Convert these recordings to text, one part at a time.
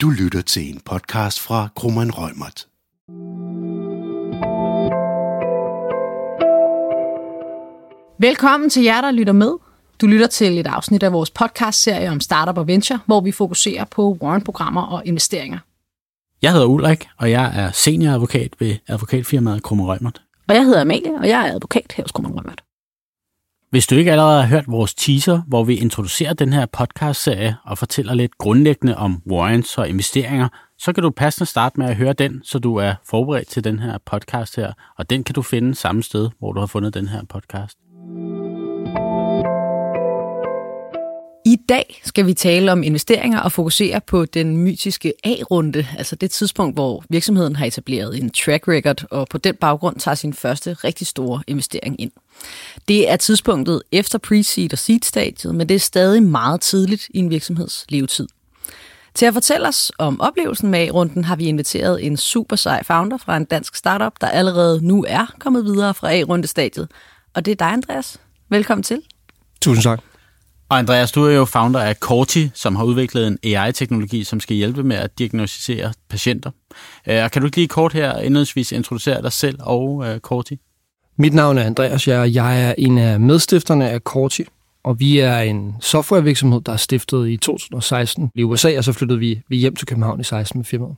Du lytter til en podcast fra Krummeren Rømert. Velkommen til jer, der lytter med. Du lytter til et afsnit af vores podcast-serie om startup og venture, hvor vi fokuserer på warrant-programmer og investeringer. Jeg hedder Ulrik, og jeg er senioradvokat ved advokatfirmaet Krumme Rømert. Og jeg hedder Amalie, og jeg er advokat her hos Krummeren Rømert. Hvis du ikke allerede har hørt vores teaser, hvor vi introducerer den her podcast-serie og fortæller lidt grundlæggende om warrants og investeringer, så kan du passende starte med at høre den, så du er forberedt til den her podcast her. Og den kan du finde samme sted, hvor du har fundet den her podcast. I dag skal vi tale om investeringer og fokusere på den mytiske A-runde, altså det tidspunkt, hvor virksomheden har etableret en track record og på den baggrund tager sin første rigtig store investering ind. Det er tidspunktet efter pre-seed og seed-stadiet, men det er stadig meget tidligt i en virksomheds levetid. Til at fortælle os om oplevelsen med A-runden har vi inviteret en super sej founder fra en dansk startup, der allerede nu er kommet videre fra A-rundestadiet. Og det er dig, Andreas. Velkommen til. Tusind tak. Og Andreas, du er jo founder af Corti, som har udviklet en AI-teknologi, som skal hjælpe med at diagnostisere patienter. Øh, og kan du ikke lige kort her indledningsvis introducere dig selv og øh, Corti? Mit navn er Andreas, jeg, og jeg er en af medstifterne af Corti, og vi er en softwarevirksomhed, der er stiftet i 2016 i USA, og så flyttede vi, vi hjem til København i 16 med firmaet.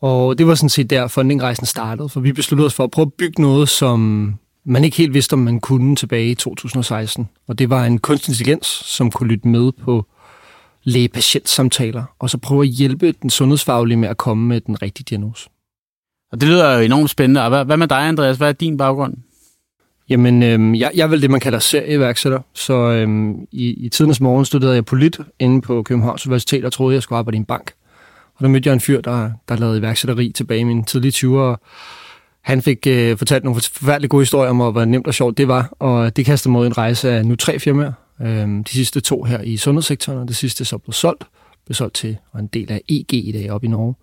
Og det var sådan set der, fundingrejsen startede, for vi besluttede os for at prøve at bygge noget, som man ikke helt vidste, om man kunne tilbage i 2016. Og det var en kunstig intelligens, som kunne lytte med på læge-patient-samtaler, og så prøve at hjælpe den sundhedsfaglige med at komme med den rigtige diagnose. Og det lyder jo enormt spændende. Og hvad, hvad med dig, Andreas? Hvad er din baggrund? Jamen, øhm, jeg, jeg er vel det, man kalder serieværksætter. Så øhm, i, i tidens morgen studerede jeg polit inde på Københavns Universitet og troede, jeg skulle arbejde i en bank. Og der mødte jeg en fyr, der, der lavede iværksætteri tilbage i mine tidlige 20'ere. Han fik øh, fortalt nogle forfærdeligt gode historier om, hvor nemt og sjovt det var. Og det kastede mod en rejse af nu tre firmaer. Øhm, de sidste to her i sundhedssektoren, og det sidste så blev solgt. Blev solgt til og en del af EG i dag op i Norge.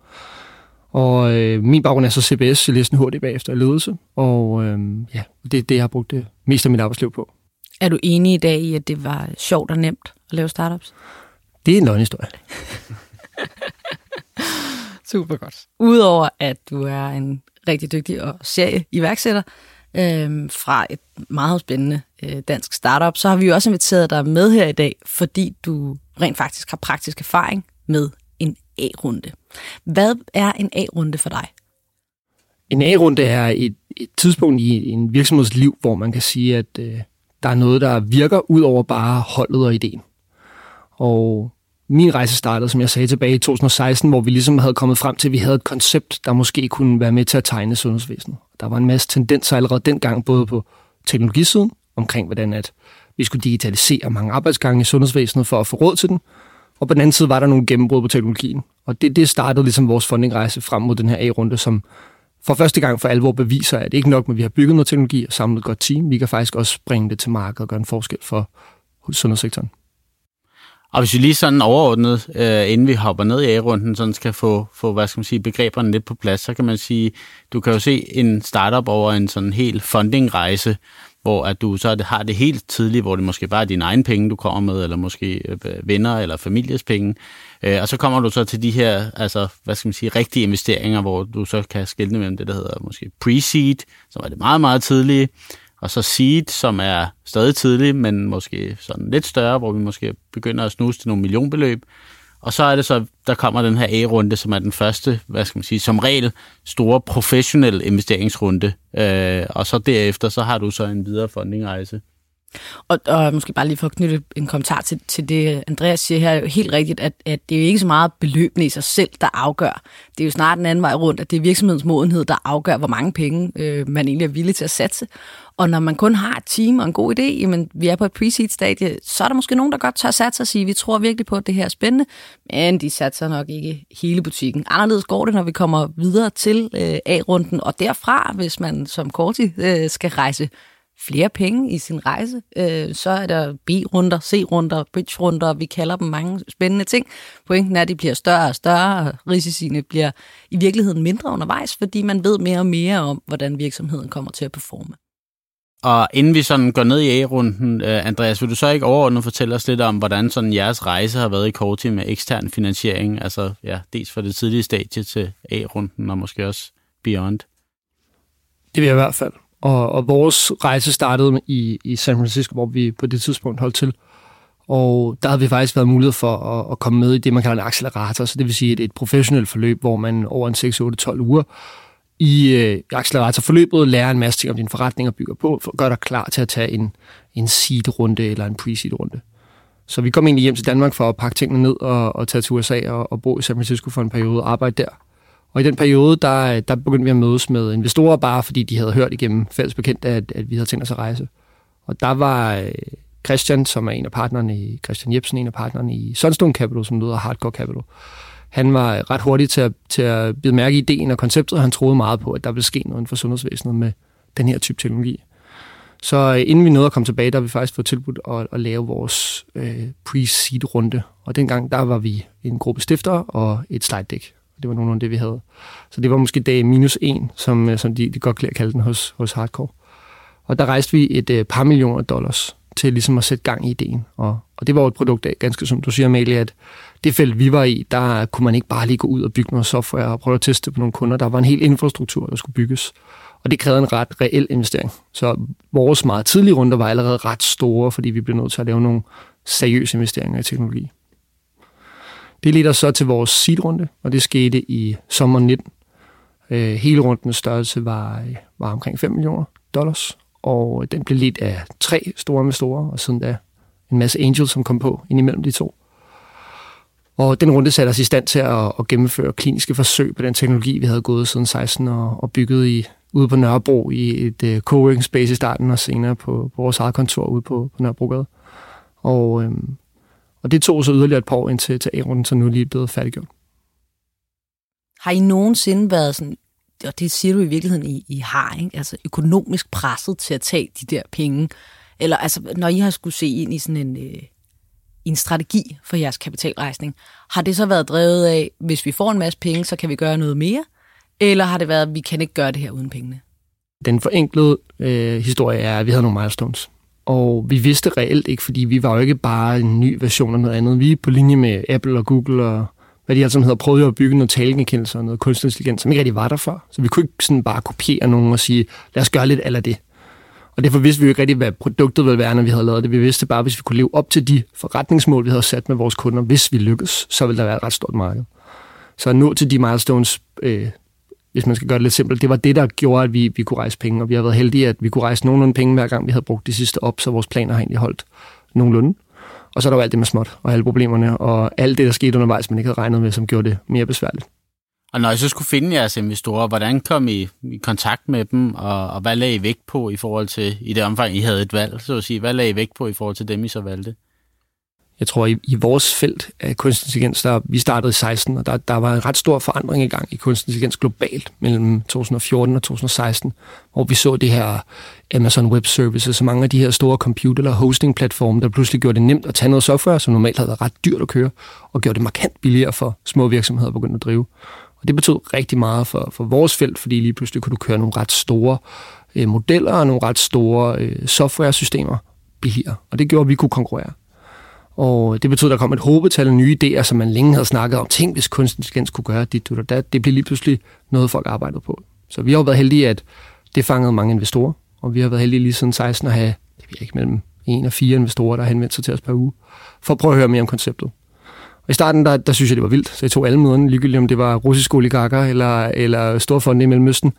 Og øh, min baggrund er så CBS, jeg læste en hurtigt bagefter i ledelse, og øh, ja, det er det, jeg har brugt det meste af mit arbejdsliv på. Er du enig i dag i, at det var sjovt og nemt at lave startups? Det er en løgnhistorie. Super godt. Udover at du er en rigtig dygtig og serie iværksætter øh, fra et meget spændende øh, dansk startup, så har vi jo også inviteret dig med her i dag, fordi du rent faktisk har praktisk erfaring med en A-runde. Hvad er en A-runde for dig? En A-runde er et, et tidspunkt i en virksomheds liv, hvor man kan sige, at øh, der er noget, der virker ud over bare holdet og ideen. Og min rejse startede, som jeg sagde, tilbage i 2016, hvor vi ligesom havde kommet frem til, at vi havde et koncept, der måske kunne være med til at tegne sundhedsvæsenet. Der var en masse tendenser allerede dengang, både på teknologisiden, omkring hvordan at vi skulle digitalisere mange arbejdsgange i sundhedsvæsenet for at få råd til den, og på den anden side var der nogle gennembrud på teknologien. Og det, det startede ligesom vores fundingrejse frem mod den her A-runde, som for første gang for alvor beviser, at det ikke nok med, at vi har bygget noget teknologi og samlet et godt team, vi kan faktisk også bringe det til markedet og gøre en forskel for sundhedssektoren. Og hvis vi lige sådan overordnet, øh, inden vi hopper ned i A-runden, sådan skal få, få hvad skal man sige, begreberne lidt på plads, så kan man sige, du kan jo se en startup over en sådan helt funding-rejse, hvor at du så har det helt tidligt, hvor det måske bare er dine egne penge, du kommer med, eller måske øh, venner eller families penge. Øh, og så kommer du så til de her, altså, hvad skal man sige, rigtige investeringer, hvor du så kan skille mellem det, der hedder måske pre-seed, som er det meget, meget tidlige, og så seed, som er stadig tidlig, men måske sådan lidt større, hvor vi måske begynder at snuse til nogle millionbeløb. Og så er det så, der kommer den her A-runde, som er den første, hvad skal man sige, som regel store professionelle investeringsrunde. Øh, og så derefter, så har du så en videre fundingrejse. Og, og måske bare lige for at knytte en kommentar til, til det, Andreas siger her, er jo helt rigtigt, at, at det er jo ikke så meget beløbende i sig selv, der afgør. Det er jo snart den anden vej rundt, at det er virksomhedens modenhed, der afgør, hvor mange penge øh, man egentlig er villig til at satse. Og når man kun har et team og en god idé, jamen vi er på et pre-seed-stadie, så er der måske nogen, der godt tør satse og sige, vi tror virkelig på, at det her er spændende, men de satser nok ikke hele butikken. Anderledes går det, når vi kommer videre til øh, A-runden, og derfra, hvis man som Korti øh, skal rejse flere penge i sin rejse, øh, så er der B-runder, C-runder, bridge-runder, vi kalder dem mange spændende ting. Pointen er, at de bliver større og større, og risiciene bliver i virkeligheden mindre undervejs, fordi man ved mere og mere om, hvordan virksomheden kommer til at performe. Og inden vi sådan går ned i A-runden, uh, Andreas, vil du så ikke overordnet fortælle os lidt om, hvordan sådan jeres rejse har været i Korti med ekstern finansiering? Altså, ja, dels fra det tidlige stadie til A-runden, og måske også beyond. Det vil jeg i hvert fald. Og, og vores rejse startede i, i San Francisco, hvor vi på det tidspunkt holdt til. Og der havde vi faktisk været mulighed for at, at komme med i det, man kalder en accelerator. Så det vil sige et, et professionelt forløb, hvor man over en 6, 8, 12 uger i øh, acceleratorforløbet lærer en masse ting om din forretning og bygger på, for at gøre dig klar til at tage en, en seed-runde eller en pre-seed-runde. Så vi kom egentlig hjem til Danmark for at pakke tingene ned og, og tage til USA og, og bo i San Francisco for en periode og arbejde der. Og i den periode, der, der begyndte vi at mødes med investorer, bare fordi de havde hørt igennem fælles bekendt, at, at vi havde tænkt os at rejse. Og der var øh, Christian, som er en af partnerne i, Christian Jebsen, en af partnerne i Sunstone Capital, som lyder Hardcore Capital. Han var ret hurtig til at, til at bide mærke i ideen og konceptet, og han troede meget på, at der ville ske noget inden for sundhedsvæsenet med den her type teknologi. Så øh, inden vi nåede at komme tilbage, der har vi faktisk fået tilbudt at, at lave vores øh, pre-seed-runde. Og dengang, der var vi en gruppe stifter og et slide deck. Det var nogenlunde det, vi havde. Så det var måske dag minus en, som, øh, som de, de godt kan kalde den hos, hos Hardcore. Og der rejste vi et øh, par millioner dollars til ligesom at sætte gang i ideen. Og, og det var et produkt af, ganske som du siger, Amalie, at det felt, vi var i, der kunne man ikke bare lige gå ud og bygge noget software og prøve at teste på nogle kunder. Der var en hel infrastruktur, der skulle bygges. Og det krævede en ret reel investering. Så vores meget tidlige runder var allerede ret store, fordi vi blev nødt til at lave nogle seriøse investeringer i teknologi. Det ledte os så til vores seed-runde, og det skete i sommer 19. Øh, hele rundens størrelse var, var omkring 5 millioner dollars, og den blev ledt af tre store investorer, og siden da en masse angels, som kom på ind imellem de to. Og den runde satte os i stand til at, at gennemføre kliniske forsøg på den teknologi, vi havde gået siden 16 og, og bygget i, ude på Nørrebro i et uh, coworking space i starten, og senere på, på vores eget kontor ude på, på Nørrebrogade. Og, øhm, og det tog så yderligere et par år indtil til A-runden, så nu er lige blevet færdiggjort. Har I nogensinde været sådan, og det siger du i virkeligheden, I, I har, ikke? altså økonomisk presset til at tage de der penge, eller altså, når I har skulle se ind i sådan en, øh, en strategi for jeres kapitalrejsning, har det så været drevet af, hvis vi får en masse penge, så kan vi gøre noget mere? Eller har det været, at vi kan ikke gøre det her uden pengene? Den forenklede øh, historie er, at vi havde nogle milestones. Og vi vidste reelt ikke, fordi vi var jo ikke bare en ny version af noget andet. Vi er på linje med Apple og Google og hvad de altså hedder, prøvede at bygge noget talegenkendelse og noget kunstig intelligens, som ikke rigtig var der før. Så vi kunne ikke sådan bare kopiere nogen og sige, lad os gøre lidt af det. Og derfor vidste vi jo ikke rigtig, hvad produktet ville være, når vi havde lavet det. Vi vidste bare, hvis vi kunne leve op til de forretningsmål, vi havde sat med vores kunder, hvis vi lykkedes, så ville der være et ret stort marked. Så at nå til de milestones, øh, hvis man skal gøre det lidt simpelt, det var det, der gjorde, at vi, vi kunne rejse penge. Og vi har været heldige, at vi kunne rejse nogenlunde penge, hver gang vi havde brugt de sidste op, så vores planer har egentlig holdt nogenlunde. Og så er der jo alt det med småt, og alle problemerne, og alt det, der skete undervejs, man ikke havde regnet med, som gjorde det mere besværligt. Og når I så skulle finde jeres investorer, hvordan kom I i kontakt med dem, og, og hvad lagde I vægt på i forhold til, i det omfang I havde et valg, så at sige, hvad lagde I vægt på i forhold til dem, I så valgte? Jeg tror, i, i vores felt af kunstig intelligens, der, vi startede i 16, og der, der var en ret stor forandring i gang i kunstig intelligens globalt mellem 2014 og 2016, hvor vi så det her Amazon Web Services, og mange af de her store computer- eller hosting-platforme, der pludselig gjorde det nemt at tage noget software, som normalt havde været ret dyrt at køre, og gjorde det markant billigere for små virksomheder at begynde at drive. Og det betød rigtig meget for, for vores felt, fordi lige pludselig kunne du køre nogle ret store øh, modeller og nogle ret store øh, software-systemer billigere. Og det gjorde, at vi kunne konkurrere. Og det betød, at der kom et håbetal af nye idéer, som man længe havde snakket om. Tænk, hvis kunstig intelligens kunne gøre dit og dat. Det blev lige pludselig noget, folk arbejdede på. Så vi har jo været heldige, at det fangede mange investorer. Og vi har været heldige lige siden 16 at have, det ved ikke, mellem en og fire investorer, der har henvendt sig til os per uge, for at prøve at høre mere om konceptet. Og i starten, der, der synes jeg, det var vildt. Så jeg tog alle møderne, ligegyldigt om det var russiske oligarker eller, eller store fonde i Mellemøsten.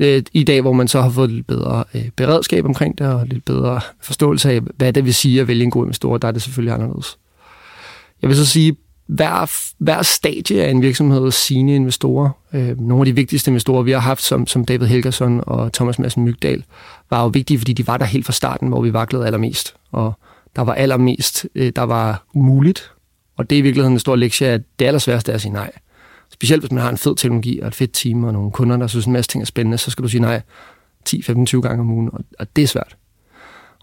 Øh, I dag, hvor man så har fået lidt bedre øh, beredskab omkring det, og lidt bedre forståelse af, hvad det vil sige at vælge en god investor, der er det selvfølgelig anderledes. Jeg vil så sige, hver, hver stadie af en virksomhed sine investorer, øh, nogle af de vigtigste investorer, vi har haft, som, som David Helgerson og Thomas Madsen Mygdal, var jo vigtige, fordi de var der helt fra starten, hvor vi vaklede allermest. Og der var allermest, øh, der var muligt, og det er i virkeligheden en stor lektie, at det allersværeste er at sige nej. Specielt hvis man har en fed teknologi og et fedt team og nogle kunder, der synes en masse ting er spændende, så skal du sige nej 10-15-20 gange om ugen, og det er svært.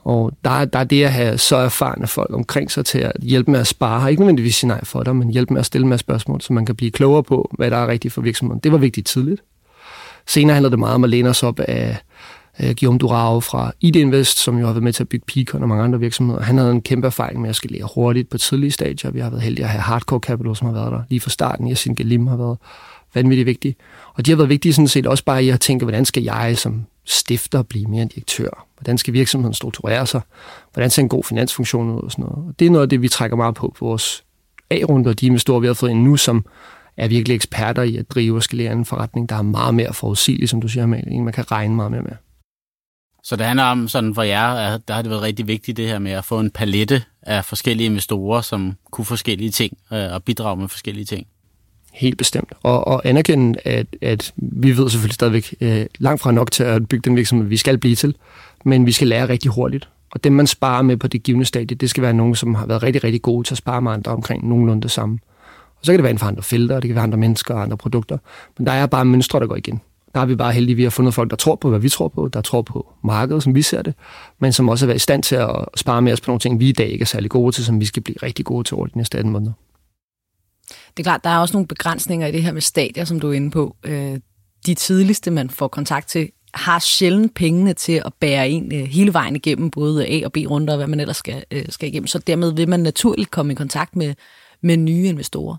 Og der, der er det at have så erfarne folk omkring sig til at hjælpe med at spare. Ikke nødvendigvis sige nej for dig, men hjælpe med at stille med spørgsmål, så man kan blive klogere på, hvad der er rigtigt for virksomheden. Det var vigtigt tidligt. Senere handlede det meget om at læne os op af øh, Guillaume Durao fra ID Invest, som jo har været med til at bygge Picon og mange andre virksomheder. Han havde en kæmpe erfaring med at skalere hurtigt på tidlige stadier. Vi har været heldige at have Hardcore Capital, som har været der lige fra starten. Yasin Galim har været vanvittigt vigtig. Og de har været vigtige sådan set også bare i at tænke, hvordan skal jeg som stifter blive mere en direktør? Hvordan skal virksomheden strukturere sig? Hvordan ser en god finansfunktion ud og sådan noget? Og det er noget af det, vi trækker meget på på vores A-runder, de investorer, vi har fået ind nu, som er virkelig eksperter i at drive og skalere en forretning, der er meget mere forudsigelig, som du siger, Amalie, en man kan regne meget mere med. Så det handler om, sådan for jer, der har det været rigtig vigtigt det her med at få en palette af forskellige investorer, som kunne forskellige ting øh, og bidrage med forskellige ting. Helt bestemt. Og, og anerkende, at, at vi ved selvfølgelig stadigvæk øh, langt fra nok til at bygge den virksomhed, vi skal blive til, men vi skal lære rigtig hurtigt. Og dem, man sparer med på det givende stadie, det skal være nogen, som har været rigtig, rigtig gode til at spare med andre omkring nogenlunde det samme. Og så kan det være inden for andre felter, det kan være andre mennesker og andre produkter. Men der er bare mønstre, der går igen. Der er vi bare heldige, at vi har fundet folk, der tror på, hvad vi tror på, der tror på markedet, som vi ser det, men som også er i stand til at spare med os på nogle ting, vi i dag ikke er særlig gode til, som vi skal blive rigtig gode til over de næste 18 måneder. Det er klart, der er også nogle begrænsninger i det her med stadier, som du er inde på. Øh, de tidligste, man får kontakt til, har sjældent pengene til at bære en øh, hele vejen igennem, både A og B-runder og hvad man ellers skal, øh, skal igennem. Så dermed vil man naturligt komme i kontakt med, med nye investorer.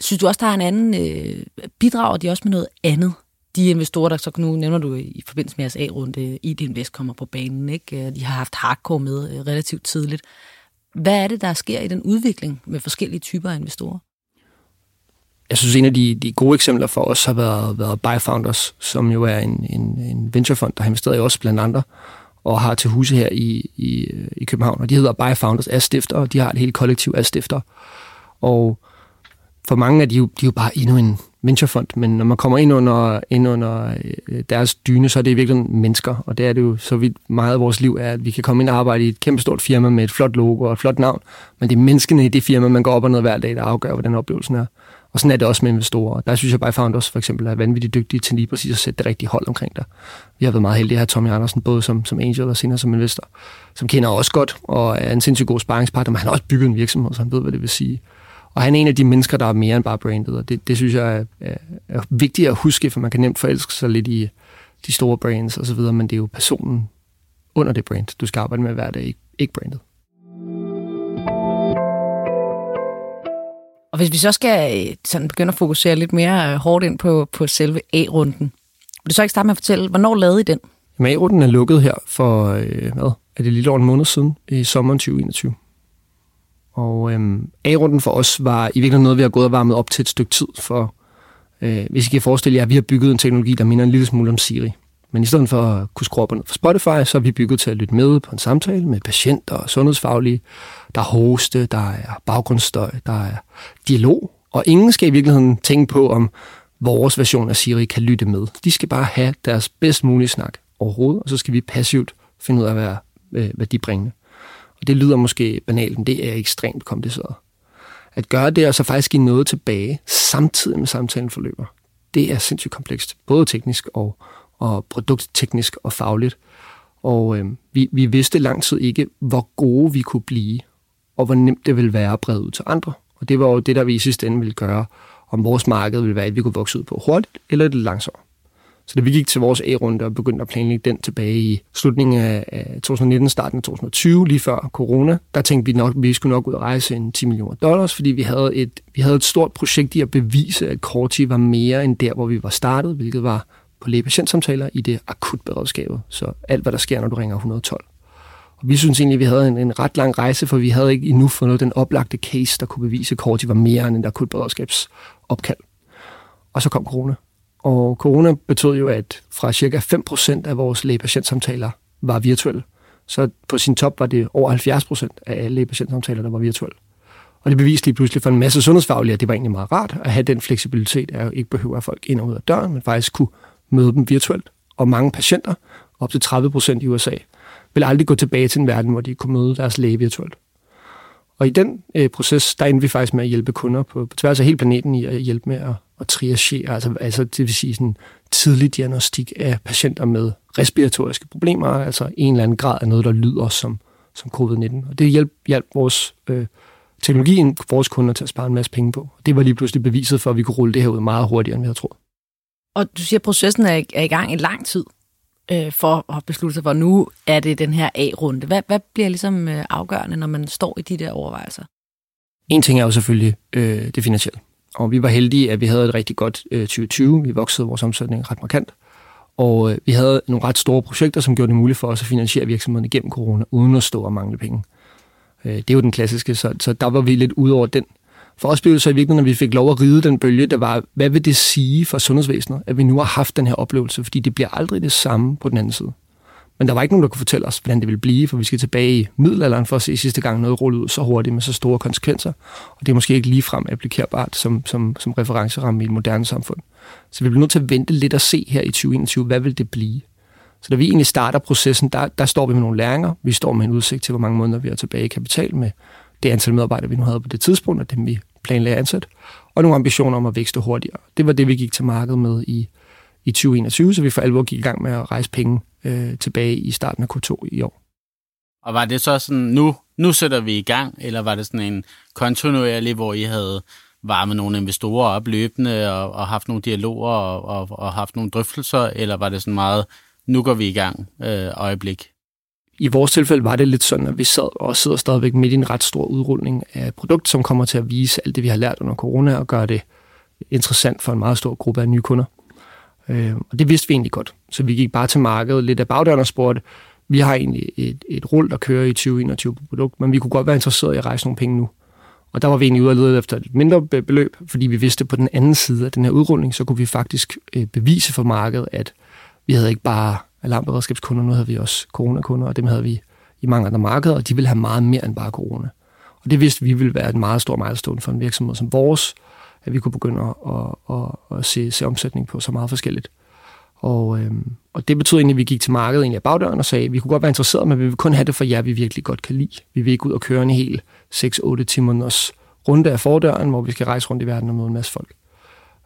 Synes du også, der er en anden... Øh, bidrager de også med noget andet? De investorer, der så nu nævner du i forbindelse med jeres A-runde, ID Invest kommer på banen, ikke? Øh, de har haft hardcore med øh, relativt tidligt. Hvad er det, der sker i den udvikling med forskellige typer af investorer? Jeg synes, en af de, de gode eksempler for os har været, været Byfounders, som jo er en, en, en venturefond, der har investeret i os blandt andre, og har til huse her i, i, øh, i København. Og de hedder Byfounders af stifter, og de har et helt kollektiv af stifter. Og for mange er de jo, de er jo bare endnu en venturefond, men når man kommer ind under, ind under øh, deres dyne, så er det i virkeligheden mennesker, og det er det jo så vidt meget af vores liv er, at vi kan komme ind og arbejde i et kæmpestort firma med et flot logo og et flot navn, men det er menneskene i det firma, man går op og ned hver dag, der afgør, hvordan oplevelsen er. Og sådan er det også med investorer. Der synes jeg bare, at også for eksempel er vanvittigt dygtige til lige præcis at sætte det rigtige hold omkring dig. Vi har været meget heldige at have Tommy Andersen, både som, som angel og senere som investor, som kender også godt og er en sindssygt god sparringspartner, men han har også bygget en virksomhed, så han ved, hvad det vil sige. Og han er en af de mennesker, der er mere end bare brandet, og det, det synes jeg er, er, er vigtigt at huske, for man kan nemt forelske sig lidt i de store brands og så videre, men det er jo personen under det brand, du skal arbejde med hver dag, ikke, ikke brandet. Og hvis vi så skal øh, sådan begynde at fokusere lidt mere øh, hårdt ind på, på selve A-runden, vil du så ikke starte med at fortælle, hvornår lavede I den? Jamen, A-runden er lukket her for, øh, hvad, er det lidt over en måned siden, i sommeren 2021. Og øhm, A-runden for os var i virkeligheden noget, vi har gået og varmet op til et stykke tid. For øh, hvis I kan forestille jer, at vi har bygget en teknologi, der minder en lille smule om Siri. Men i stedet for at kunne skrue op for Spotify, så er vi bygget til at lytte med på en samtale med patienter og sundhedsfaglige. Der er hoste, der er baggrundsstøj, der er dialog. Og ingen skal i virkeligheden tænke på, om vores version af Siri kan lytte med. De skal bare have deres bedst mulige snak overhovedet, og så skal vi passivt finde ud af, hvad, øh, hvad de bringer. Og det lyder måske banalt, men det er ekstremt kompliceret. At gøre det og så faktisk give noget tilbage, samtidig med samtalen forløber, det er sindssygt komplekst. Både teknisk og, og produktteknisk og fagligt. Og øh, vi, vi vidste lang tid ikke, hvor gode vi kunne blive, og hvor nemt det ville være at brede ud til andre. Og det var jo det, der vi i sidste ende ville gøre, om vores marked ville være, at vi kunne vokse ud på hurtigt eller lidt langsomt. Så da vi gik til vores A-runde og begyndte at planlægge den tilbage i slutningen af 2019, starten af 2020, lige før corona, der tænkte vi nok, at vi skulle nok ud og rejse en 10 millioner dollars, fordi vi havde et, vi havde et stort projekt i at bevise, at Corti var mere end der, hvor vi var startet, hvilket var på lægepatientsamtaler i det akutberedskabet. Så alt, hvad der sker, når du ringer 112. Og vi synes egentlig, at vi havde en, en ret lang rejse, for vi havde ikke endnu fundet den oplagte case, der kunne bevise, at Corti var mere end en akutberedskabsopkald. Og så kom corona. Og corona betød jo, at fra cirka 5% af vores lægepatientsamtaler var virtuelle. Så på sin top var det over 70% af alle lægepatientsamtaler, der var virtuelle. Og det beviste lige pludselig for en masse sundhedsfaglige, at det var egentlig meget rart at have den fleksibilitet, at ikke behøver at folk ind og ud af døren, men faktisk kunne møde dem virtuelt. Og mange patienter, op til 30% i USA, vil aldrig gå tilbage til en verden, hvor de kunne møde deres læge virtuelt. Og i den øh, proces, der endte vi faktisk med at hjælpe kunder på, på tværs af hele planeten i at hjælpe med at, at triagere, altså, altså det vil sige sådan tidlig diagnostik af patienter med respiratoriske problemer, altså en eller anden grad af noget, der lyder som, som covid-19. Og det hjalp, hjalp vores øh, teknologien, vores kunder til at spare en masse penge på. Det var lige pludselig beviset for, at vi kunne rulle det her ud meget hurtigere, end vi havde troet. Og du siger, at processen er, er i gang i lang tid øh, for at beslutte sig for, nu er det den her A-runde. Hvad, hvad bliver ligesom øh, afgørende, når man står i de der overvejelser? En ting er jo selvfølgelig øh, det finansielle. Og vi var heldige, at vi havde et rigtig godt øh, 2020. Vi voksede vores omsætning ret markant. Og øh, vi havde nogle ret store projekter, som gjorde det muligt for os at finansiere virksomheden igennem corona, uden at stå og mangle penge. Øh, det er jo den klassiske, så, så der var vi lidt ud over den. For os blev det så i virkeligheden, når vi fik lov at ride den bølge, der var, hvad vil det sige for sundhedsvæsenet, at vi nu har haft den her oplevelse? Fordi det bliver aldrig det samme på den anden side. Men der var ikke nogen, der kunne fortælle os, hvordan det ville blive, for vi skal tilbage i middelalderen for at se sidste gang noget rulle ud så hurtigt med så store konsekvenser. Og det er måske ikke ligefrem applikerbart som, som, som referenceramme i et moderne samfund. Så vi bliver nødt til at vente lidt og se her i 2021, hvad vil det blive? Så da vi egentlig starter processen, der, der står vi med nogle læringer. Vi står med en udsigt til, hvor mange måneder vi har tilbage i kapital med det antal medarbejdere, vi nu havde på det tidspunkt, og dem vi planlagde ansat, og nogle ambitioner om at vækste hurtigere. Det var det, vi gik til markedet med i, i 2021, så vi for alvor gik i gang med at rejse penge øh, tilbage i starten af K2 i år. Og var det så sådan, nu, nu sætter vi i gang, eller var det sådan en kontinuerlig, hvor I havde varmet nogle investorer op løbende og, og haft nogle dialoger og, og, og haft nogle drøftelser, eller var det sådan meget, nu går vi i gang øh, øjeblik? I vores tilfælde var det lidt sådan, at vi sad og sidder stadigvæk midt i en ret stor udrulning af et produkt, som kommer til at vise alt det, vi har lært under corona, og gøre det interessant for en meget stor gruppe af nye kunder. Øh, og det vidste vi egentlig godt. Så vi gik bare til markedet lidt af bagdøren og spurgte, vi har egentlig et, et rull, der kører i 2021 på produkt, men vi kunne godt være interesseret i at rejse nogle penge nu. Og der var vi egentlig ude og lede efter et mindre beløb, fordi vi vidste, at på den anden side af den her udrulning, så kunne vi faktisk øh, bevise for markedet, at vi havde ikke bare alarmberedskabskunder, nu havde vi også coronakunder, og dem havde vi i mange andre markeder, og de ville have meget mere end bare corona. Og det vidste vi ville være et meget stort milestone for en virksomhed som vores, at vi kunne begynde at, at, at, at se, se omsætning på så meget forskelligt. Og, øhm, og det betød egentlig, at vi gik til markedet egentlig af bagdøren og sagde, at vi kunne godt være interesseret, men vi vil kun have det for jer, vi virkelig godt kan lide. Vi vil ikke ud og køre en hel 6-8 timers runde af fordøren, hvor vi skal rejse rundt i verden og møde en masse folk.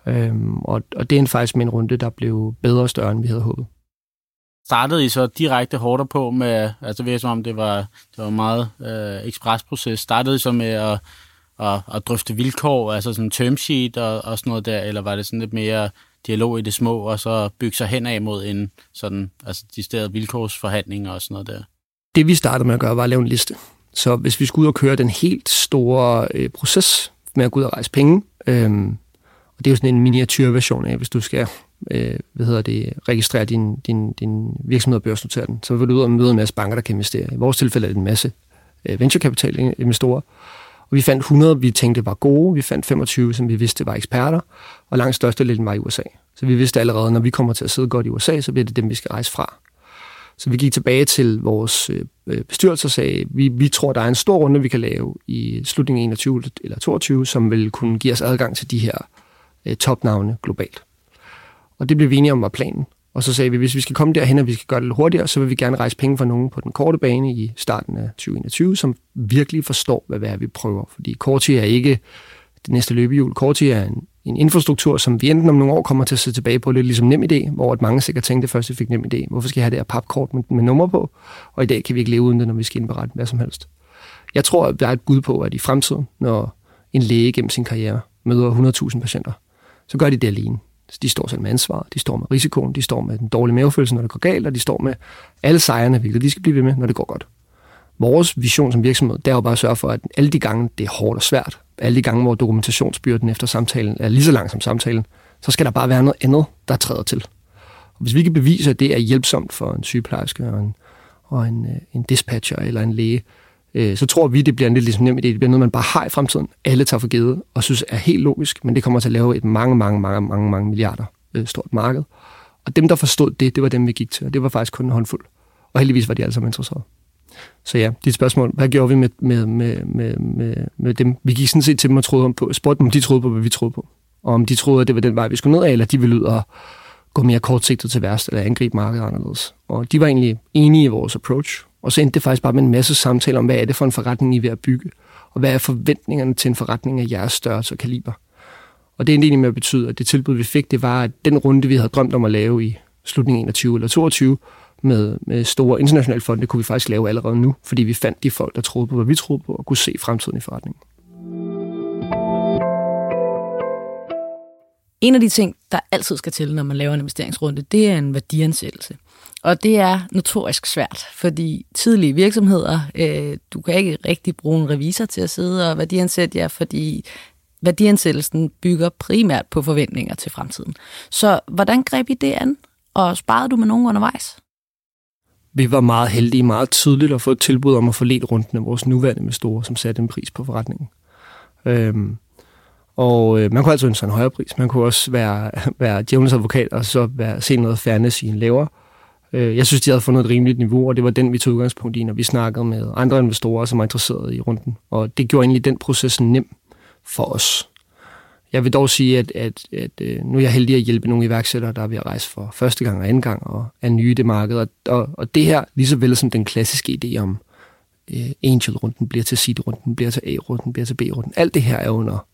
Øhm, og, og det er faktisk med en runde, der blev bedre og større, end vi havde håbet. Startede I så direkte hårdt på med, altså det som om det var, det var meget øh, ekspresproces, startede I så med at, at, at drøfte vilkår, altså sådan term sheet og, og sådan noget der, eller var det sådan lidt mere dialog i det små, og så bygge sig hen af mod en sådan, altså de steder vilkårsforhandlinger og sådan noget der? Det vi startede med at gøre, var at lave en liste. Så hvis vi skulle ud og køre den helt store øh, proces med at gå ud og rejse penge, øh, og det er jo sådan en miniatyrversion af, hvis du skal øh, hvad hedder det, registrere din, din, din virksomhed og børsnotere den, så vil du ud og møde en masse banker, der kan investere. I vores tilfælde er det en masse øh, venturekapitalinvestorer. Og vi fandt 100, vi tænkte var gode. Vi fandt 25, som vi vidste var eksperter. Og langt størstedelen var i USA. Så vi vidste allerede, når vi kommer til at sidde godt i USA, så bliver det dem, vi skal rejse fra. Så vi gik tilbage til vores øh, bestyrelse og sagde, vi, vi tror, der er en stor runde, vi kan lave i slutningen af 21 eller 22, som vil kunne give os adgang til de her øh, topnavne globalt. Og det blev vi enige om var planen. Og så sagde vi, hvis vi skal komme derhen, og vi skal gøre det lidt hurtigere, så vil vi gerne rejse penge fra nogen på den korte bane i starten af 2021, som virkelig forstår, hvad det er, vi prøver. Fordi Korti er ikke det næste løbehjul. Korti er en, en infrastruktur, som vi enten om nogle år kommer til at se tilbage på, lidt ligesom nem idé, hvor at mange sikkert tænkte først, vi fik nem idé. Hvorfor skal jeg have det her papkort med, med nummer på? Og i dag kan vi ikke leve uden det, når vi skal indberette hvad som helst. Jeg tror, at der er et bud på, at i fremtiden, når en læge gennem sin karriere møder 100.000 patienter, så gør de det alene. De står selv med ansvar, de står med risikoen, de står med den dårlige mavefølelse, når det går galt, og de står med alle sejrene, hvilket de skal blive ved med, når det går godt. Vores vision som virksomhed, det er jo bare at sørge for, at alle de gange, det er hårdt og svært, alle de gange, hvor dokumentationsbyrden efter samtalen er lige så lang som samtalen, så skal der bare være noget andet, der træder til. Og hvis vi kan bevise, at det er hjælpsomt for en sygeplejerske og en, og en, øh, en dispatcher eller en læge, øh, så tror vi, det bliver en lidt ligesom nemt idé. Det bliver noget, man bare har i fremtiden. Alle tager for givet og synes er helt logisk, men det kommer til at lave et mange, mange, mange, mange, mange milliarder øh, stort marked. Og dem, der forstod det, det var dem, vi gik til, og det var faktisk kun en håndfuld. Og heldigvis var de alle sammen interesserede. Så ja, dit spørgsmål, hvad gjorde vi med, med, med, med, med, med dem? Vi gik sådan set til dem og troede om på, spurgte dem, om de troede på, hvad vi troede på. Og om de troede, at det var den vej, vi skulle ned af, eller de ville ud og gå mere kortsigtet til værst, eller angribe markedet anderledes. Og de var egentlig enige i vores approach, og så endte det faktisk bare med en masse samtaler om, hvad er det for en forretning, I er ved at bygge, og hvad er forventningerne til en forretning af jeres størrelse og kaliber. Og det endte egentlig med at betyde, at det tilbud, vi fik, det var, at den runde, vi havde drømt om at lave i slutningen 21 eller 22, med, med store internationale fonde, kunne vi faktisk lave allerede nu, fordi vi fandt de folk, der troede på, hvad vi troede på, og kunne se fremtiden i forretningen. En af de ting, der altid skal til, når man laver en investeringsrunde, det er en værdiansættelse. Og det er notorisk svært, fordi tidlige virksomheder, øh, du kan ikke rigtig bruge en revisor til at sidde og værdiansætte jer, fordi værdiansættelsen bygger primært på forventninger til fremtiden. Så hvordan greb I det an, og sparede du med nogen undervejs? Vi var meget heldige meget tydeligt at få et tilbud om at få let rundt af vores nuværende investorer, som satte en pris på forretningen. Øhm, og øh, man kunne altså ønske sig en højere pris. Man kunne også være, være djævelens advokat og så være, se noget fairness i en lavere. Øh, Øh, jeg synes, de havde fundet et rimeligt niveau, og det var den, vi tog udgangspunkt i, når vi snakkede med andre investorer, som var interesserede i runden. Og det gjorde egentlig den proces nem for os. Jeg vil dog sige, at, at, at øh, nu er jeg heldig at hjælpe nogle iværksættere, der er ved at rejse for første gang og anden gang, og er nye i det marked. Og, og, og det her, lige så vel som den klassiske idé om øh, Angel-runden bliver til Seed-runden, bliver til A-runden, bliver til B-runden. Alt det her er under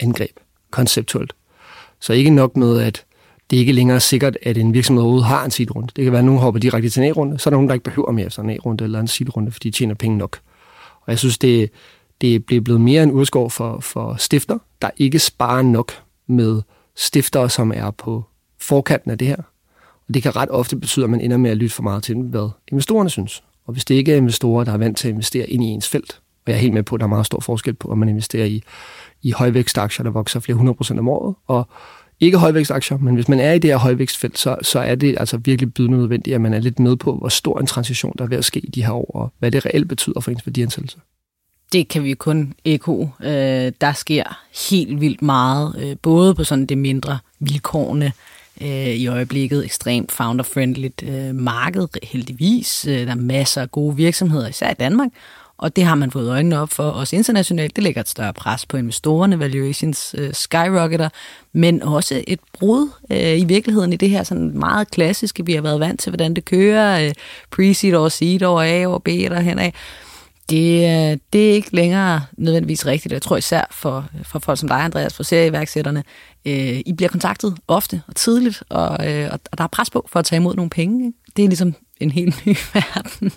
angreb, konceptuelt. Så ikke nok med, at det ikke længere sikkert, at en virksomhed overhovedet har en seedrunde. Det kan være, at nogen hopper direkte til en A-runde, så er der nogen, der ikke behøver mere efter en A-runde eller en seedrunde, fordi de tjener penge nok. Og jeg synes, det, det er blevet mere en udskår for, for stifter, der ikke sparer nok med stiftere, som er på forkanten af det her. Og det kan ret ofte betyde, at man ender med at lytte for meget til, hvad investorerne synes. Og hvis det ikke er investorer, der er vant til at investere ind i ens felt, og jeg er helt med på, at der er meget stor forskel på, om man investerer i, i højvækstaktier, der vokser flere hundrede procent om året, og ikke højvækstaktier, men hvis man er i det her højvækstfelt, så, så er det altså virkelig bydende nødvendigt, at man er lidt med på, hvor stor en transition, der er ved at ske i de her år, og hvad det reelt betyder for ens værdiansættelse det kan vi kun eko. Øh, der sker helt vildt meget, øh, både på sådan det mindre vilkårene øh, i øjeblikket, ekstremt founder-friendly øh, marked, heldigvis. Øh, der er masser af gode virksomheder, især i Danmark, og det har man fået øjnene op for, også internationalt. Det lægger et større pres på investorerne, valuations øh, skyrocketer, men også et brud øh, i virkeligheden i det her sådan meget klassiske, vi har været vant til, hvordan det kører, øh, pre-seed over seed over A over B der henad det, øh, det er ikke længere nødvendigvis rigtigt. Jeg tror især for, for folk som dig, Andreas, for serieværksætterne, øh, I bliver kontaktet ofte og tidligt, og, øh, og der er pres på for at tage imod nogle penge. Ikke? Det er ligesom en helt ny verden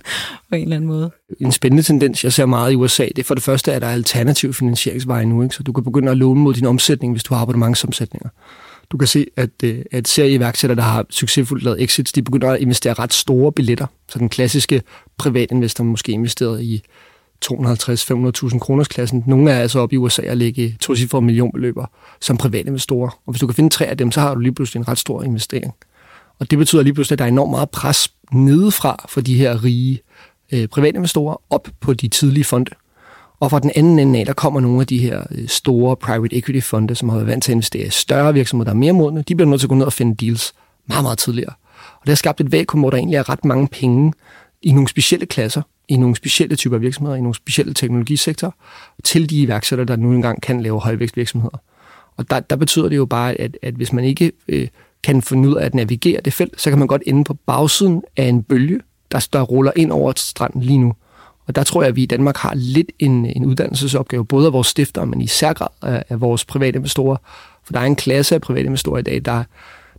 på en eller anden måde. En spændende tendens, jeg ser meget i USA, det er for det første, at der er alternativ finansieringsveje nu. Ikke? Så du kan begynde at låne mod din omsætning, hvis du har abonnementsomsætninger. Du kan se, at, øh, at serieværksættere, der har succesfuldt lavet exits, de begynder at investere ret store billetter. Så den klassiske privatinvestor måske investeret i 250-500.000 kroners klassen. Nogle er altså oppe i USA at lægge to for millionbeløber som private investorer. Og hvis du kan finde tre af dem, så har du lige pludselig en ret stor investering. Og det betyder lige pludselig, at der er enormt meget pres nedefra for de her rige øh, privatinvestorer op på de tidlige fonde. Og fra den anden ende af, der kommer nogle af de her øh, store private equity fonde, som har været vant til at investere i større virksomheder, der er mere modne. De bliver nødt til at gå ned og finde deals meget, meget tidligere. Og det har skabt et vakuum, hvor der egentlig er ret mange penge i nogle specielle klasser, i nogle specielle typer virksomheder, i nogle specielle teknologisektorer, til de iværksættere, der nu engang kan lave højvækstvirksomheder. Og der, der betyder det jo bare, at, at hvis man ikke øh, kan finde ud af at navigere det felt, så kan man godt ende på bagsiden af en bølge, der, der ruller ind over stranden lige nu. Og der tror jeg, at vi i Danmark har lidt en, en uddannelsesopgave, både af vores stifter, men i særgrad af, af vores private investorer. For der er en klasse af private investorer i dag, der,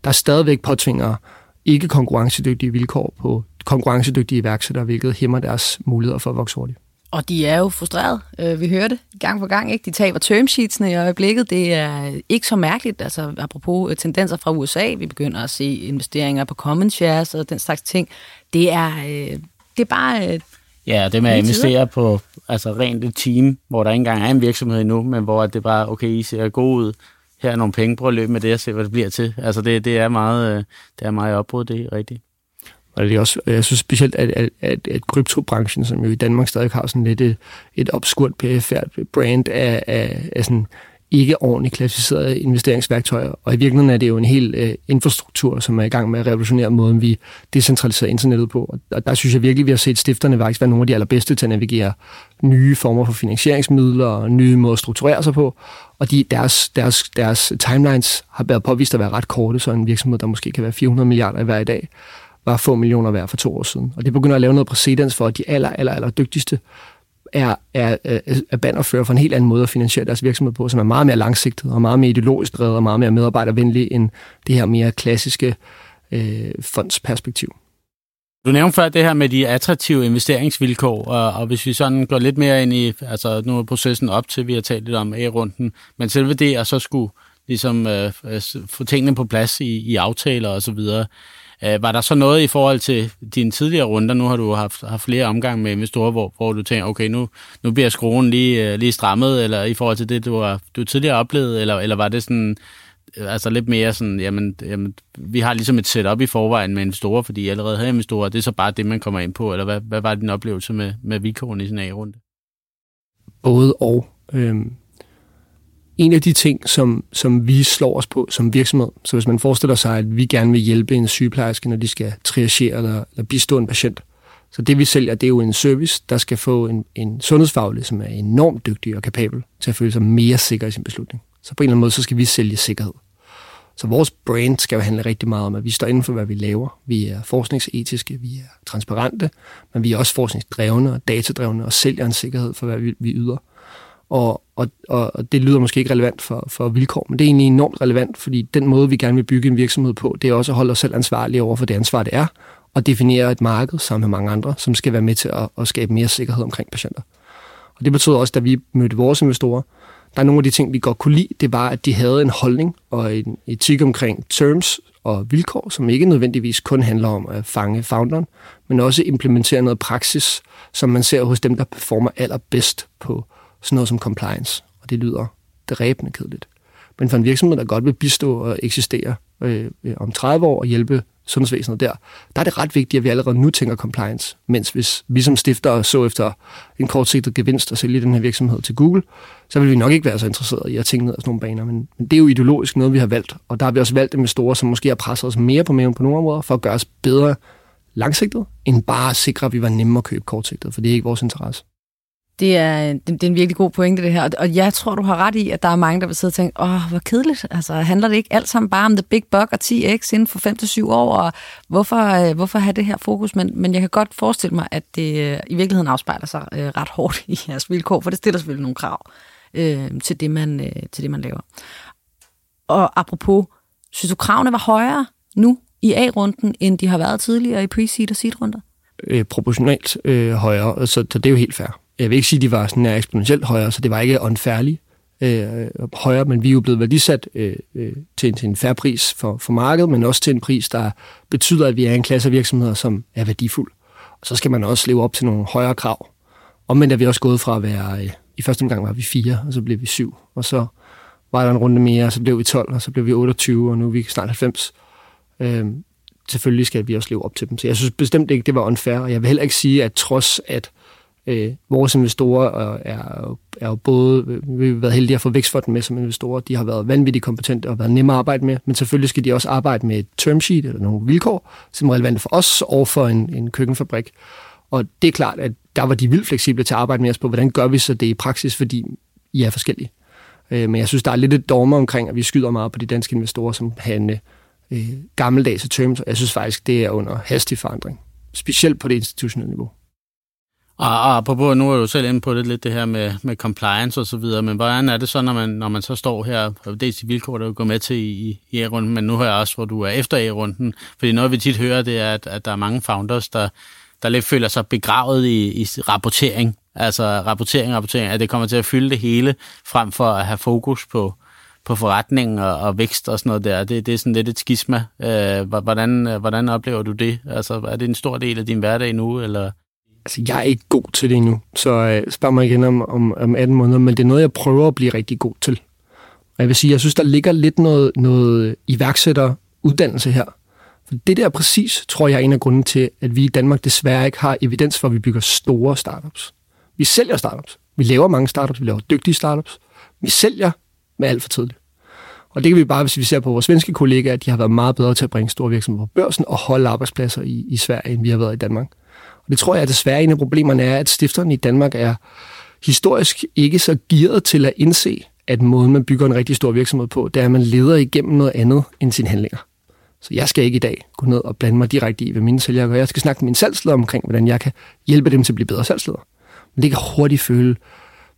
der stadigvæk påtvinger ikke konkurrencedygtige vilkår på konkurrencedygtige iværksættere, hvilket hæmmer deres muligheder for at vokse hurtigt. Og de er jo frustreret. Øh, vi hører det gang på gang. Ikke? De taber termsheetsene i øjeblikket. Det er ikke så mærkeligt. Altså, apropos øh, tendenser fra USA, vi begynder at se investeringer på common shares og den slags ting. Det er, øh, det er bare... Ja, det med at investere på altså rent et team, hvor der ikke engang er en virksomhed endnu, men hvor det bare, okay, I ser god ud, her er nogle penge, prøv at løbe med det og se, hvad det bliver til. Altså det, det er meget, det er meget opbrud, det er rigtigt. Og det er også, jeg synes specielt, at, at, at, at kryptobranchen, som jo i Danmark stadig har sådan lidt et, et obskurt perifært brand af, af, af sådan ikke ordentligt klassificerede investeringsværktøjer. Og i virkeligheden er det jo en hel øh, infrastruktur, som er i gang med at revolutionere måden, vi decentraliserer internettet på. Og der synes jeg virkelig, vi har set stifterne faktisk være nogle af de allerbedste til at navigere nye former for finansieringsmidler og nye måder at strukturere sig på. Og de, deres, deres, deres timelines har været påvist at være ret korte, så en virksomhed, der måske kan være 400 milliarder i hver i dag, var få millioner værd for to år siden. Og det begynder at lave noget præcedens for, at de aller, aller, aller dygtigste er, er, er banderfører for en helt anden måde at finansiere deres virksomhed på, som er meget mere langsigtet og meget mere ideologisk drevet og meget mere medarbejdervenlig end det her mere klassiske øh, fondsperspektiv. Du nævnte før det her med de attraktive investeringsvilkår, og, og hvis vi sådan går lidt mere ind i, altså nu er processen op til, vi har talt lidt om A-runden, men selve det at så skulle ligesom øh, øh få tingene på plads i, i aftaler og så videre, Øh, var der så noget i forhold til dine tidligere runder? Nu har du haft, haft flere omgange med investorer, hvor, hvor du tænker, okay, nu, nu bliver skruen lige, øh, lige strammet, eller i forhold til det, du har du tidligere oplevet, eller, eller var det sådan øh, altså lidt mere sådan, jamen, jamen, vi har ligesom et setup i forvejen med investorer, fordi I allerede havde investorer, det er så bare det, man kommer ind på, eller hvad, hvad var din oplevelse med, med vilkårene i sin A-runde? Både og. Øhm, en af de ting, som, som vi slår os på som virksomhed, så hvis man forestiller sig, at vi gerne vil hjælpe en sygeplejerske, når de skal triagere eller, eller bistå en patient, så det vi sælger, det er jo en service, der skal få en, en sundhedsfaglig, som er enormt dygtig og kapabel til at føle sig mere sikker i sin beslutning. Så på en eller anden måde, så skal vi sælge sikkerhed. Så vores brand skal jo handle rigtig meget om, at vi står inden for, hvad vi laver. Vi er forskningsetiske, vi er transparente, men vi er også forskningsdrevne og datadrevne og sælger en sikkerhed for, hvad vi, vi yder. Og, og, og det lyder måske ikke relevant for, for vilkår, men det er egentlig enormt relevant, fordi den måde, vi gerne vil bygge en virksomhed på, det er også at holde os selv ansvarlige over for det ansvar, det er, og definere et marked sammen med mange andre, som skal være med til at, at skabe mere sikkerhed omkring patienter. Og det betyder også, at da vi mødte vores investorer, der er nogle af de ting, vi godt kunne lide, det var, at de havde en holdning og en etik omkring terms og vilkår, som ikke nødvendigvis kun handler om at fange founderen, men også implementere noget praksis, som man ser hos dem, der performer allerbedst på sådan noget som compliance. Og det lyder dræbende kedeligt. Men for en virksomhed, der godt vil bistå og eksistere øh, øh om 30 år og hjælpe sundhedsvæsenet der, der er det ret vigtigt, at vi allerede nu tænker compliance. Mens hvis vi som stifter så efter en kortsigtet gevinst og sælge den her virksomhed til Google, så vil vi nok ikke være så interesserede i at tænke ned af sådan nogle baner. Men, men det er jo ideologisk noget, vi har valgt. Og der har vi også valgt med store, som måske har presset os mere på maven på nogle områder, for at gøre os bedre langsigtet, end bare at sikre, at vi var nemme at købe kortsigtet, for det er ikke vores interesse. Det er, det, det er en virkelig god pointe, det her. Og jeg tror, du har ret i, at der er mange, der vil sidde og tænke, åh, hvor kedeligt. Altså, handler det ikke alt sammen bare om the big buck og 10x inden for 5-7 år? Og hvorfor, øh, hvorfor have det her fokus? Men, men jeg kan godt forestille mig, at det øh, i virkeligheden afspejler sig øh, ret hårdt i jeres vilkår, for det stiller selvfølgelig nogle krav øh, til, det, man, øh, til det, man laver. Og apropos, synes du, kravene var højere nu i A-runden, end de har været tidligere i pre-seed og seed-runder? Øh, proportionalt øh, højere, så, så det er jo helt fair jeg vil ikke sige, at de var sådan øh, eksponentielt højere, så det var ikke unfærligt øh, højere, men vi er jo blevet værdisat øh, øh, til, til en færre pris for, for markedet, men også til en pris, der betyder, at vi er en klasse af virksomheder, som er værdifuld. Og så skal man også leve op til nogle højere krav. Omvendt er vi også gået fra at være, øh, i første omgang var vi fire, og så blev vi syv, og så var der en runde mere, og så blev vi 12, og så blev vi 28, og nu er vi snart 90. Øh, selvfølgelig skal vi også leve op til dem. Så jeg synes bestemt ikke, det var unfair, og jeg vil heller ikke sige, at trods at Øh, vores investorer er, er jo både, vi har været heldige at få Vækstfonden med som investorer, de har været vanvittigt kompetente og været nemme at arbejde med, men selvfølgelig skal de også arbejde med et term sheet eller nogle vilkår, som er relevante for os og for en, en køkkenfabrik. Og det er klart, at der var de vildt fleksible til at arbejde med os på, hvordan gør vi så det i praksis, fordi I er forskellige. Øh, men jeg synes, der er lidt et dogme omkring, at vi skyder meget på de danske investorer, som har øh, gammeldags terms, og jeg synes faktisk, det er under hastig forandring. Specielt på det institutionelle niveau. Og, og apropos, nu er du selv inde på det lidt, det her med, med compliance og så videre, men hvordan er det så, når man, når man så står her, og det de vilkår, der går med til i, i A-runden, men nu har jeg også, hvor du er efter A-runden, fordi noget vi tit hører, det er, at, at der er mange founders, der, der lidt føler sig begravet i, i rapportering, altså rapportering, rapportering, at det kommer til at fylde det hele, frem for at have fokus på, på forretning og, og vækst og sådan noget der. Det, det er sådan lidt et skisma. Øh, hvordan, hvordan oplever du det? Altså, er det en stor del af din hverdag nu, eller... Altså, jeg er ikke god til det endnu, så øh, spørg mig igen om, om, om 18 måneder, men det er noget, jeg prøver at blive rigtig god til. Og jeg vil sige, jeg synes, der ligger lidt noget, noget iværksætteruddannelse her. For det der præcis, tror jeg, er en af grunden til, at vi i Danmark desværre ikke har evidens for, at vi bygger store startups. Vi sælger startups. Vi laver mange startups. Vi laver dygtige startups. Vi sælger med alt for tidligt. Og det kan vi bare, hvis vi ser på vores svenske kollegaer, at de har været meget bedre til at bringe store virksomheder på børsen og holde arbejdspladser i, i Sverige, end vi har været i Danmark. Og det tror jeg at desværre en af problemerne er, at stifterne i Danmark er historisk ikke så gearet til at indse, at måden, man bygger en rigtig stor virksomhed på, det er, at man leder igennem noget andet end sine handlinger. Så jeg skal ikke i dag gå ned og blande mig direkte i, hvad mine sælgere gør. Jeg skal snakke med min salgsleder omkring, hvordan jeg kan hjælpe dem til at blive bedre salgsleder. Men det kan hurtigt føle